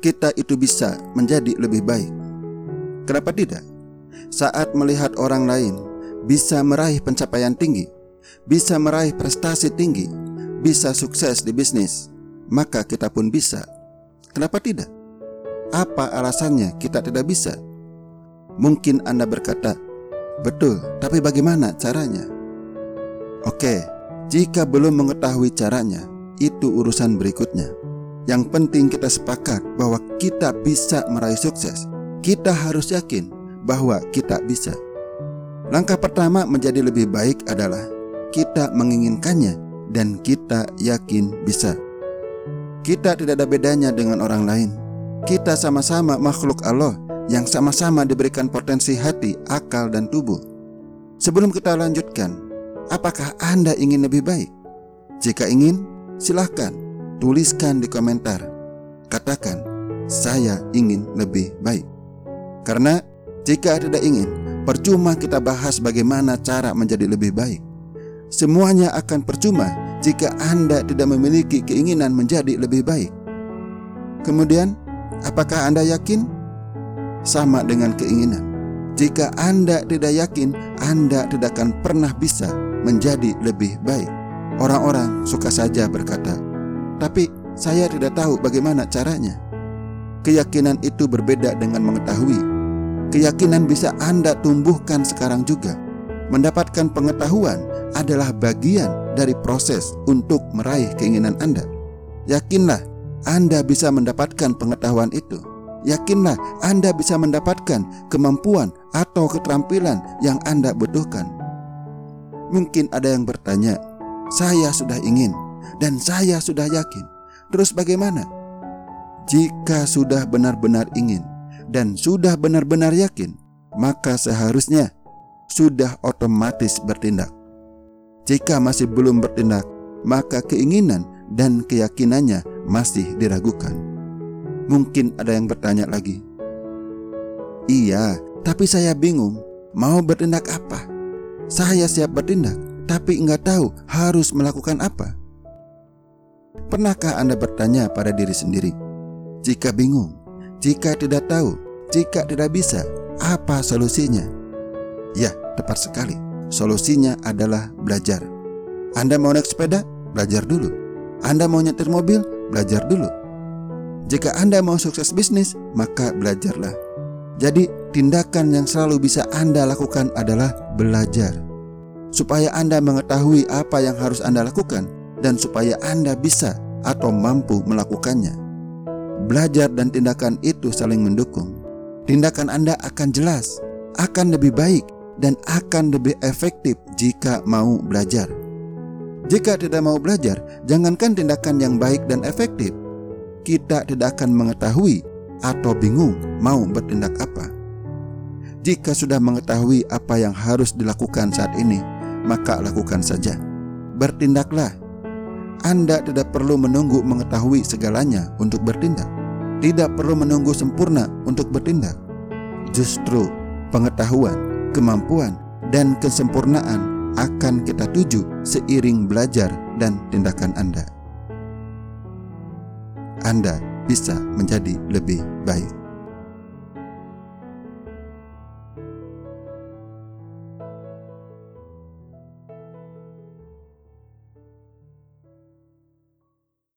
kita itu bisa menjadi lebih baik. Kenapa tidak? Saat melihat orang lain bisa meraih pencapaian tinggi, bisa meraih prestasi tinggi, bisa sukses di bisnis, maka kita pun bisa. Kenapa tidak? Apa alasannya kita tidak bisa? Mungkin Anda berkata, "Betul, tapi bagaimana caranya?" Oke, jika belum mengetahui caranya, itu urusan berikutnya. Yang penting kita sepakat bahwa kita bisa meraih sukses. Kita harus yakin bahwa kita bisa. Langkah pertama menjadi lebih baik adalah kita menginginkannya dan kita yakin bisa. Kita tidak ada bedanya dengan orang lain. Kita sama-sama makhluk Allah yang sama-sama diberikan potensi hati, akal, dan tubuh. Sebelum kita lanjutkan, apakah Anda ingin lebih baik? Jika ingin, silahkan tuliskan di komentar. Katakan, saya ingin lebih baik. Karena jika tidak ingin, Percuma kita bahas bagaimana cara menjadi lebih baik. Semuanya akan percuma jika Anda tidak memiliki keinginan menjadi lebih baik. Kemudian, apakah Anda yakin? Sama dengan keinginan. Jika Anda tidak yakin, Anda tidak akan pernah bisa menjadi lebih baik. Orang-orang suka saja berkata, "Tapi saya tidak tahu bagaimana caranya." Keyakinan itu berbeda dengan mengetahui Keyakinan bisa Anda tumbuhkan sekarang juga. Mendapatkan pengetahuan adalah bagian dari proses untuk meraih keinginan Anda. Yakinlah Anda bisa mendapatkan pengetahuan itu. Yakinlah Anda bisa mendapatkan kemampuan atau keterampilan yang Anda butuhkan. Mungkin ada yang bertanya, "Saya sudah ingin dan saya sudah yakin. Terus bagaimana?" Jika sudah benar-benar ingin, dan sudah benar-benar yakin, maka seharusnya sudah otomatis bertindak. Jika masih belum bertindak, maka keinginan dan keyakinannya masih diragukan. Mungkin ada yang bertanya lagi, "Iya, tapi saya bingung mau bertindak apa. Saya siap bertindak, tapi nggak tahu harus melakukan apa." Pernahkah Anda bertanya pada diri sendiri, "Jika bingung, jika tidak tahu, jika tidak bisa, apa solusinya? Ya, tepat sekali. Solusinya adalah belajar. Anda mau naik sepeda? Belajar dulu. Anda mau nyetir mobil? Belajar dulu. Jika Anda mau sukses bisnis, maka belajarlah. Jadi, tindakan yang selalu bisa Anda lakukan adalah belajar. Supaya Anda mengetahui apa yang harus Anda lakukan dan supaya Anda bisa atau mampu melakukannya. Belajar dan tindakan itu saling mendukung. Tindakan Anda akan jelas, akan lebih baik, dan akan lebih efektif jika mau belajar. Jika tidak mau belajar, jangankan tindakan yang baik dan efektif, kita tidak akan mengetahui atau bingung mau bertindak apa. Jika sudah mengetahui apa yang harus dilakukan saat ini, maka lakukan saja. Bertindaklah anda tidak perlu menunggu mengetahui segalanya untuk bertindak. Tidak perlu menunggu sempurna untuk bertindak. Justru pengetahuan, kemampuan, dan kesempurnaan akan kita tuju seiring belajar dan tindakan Anda. Anda bisa menjadi lebih baik.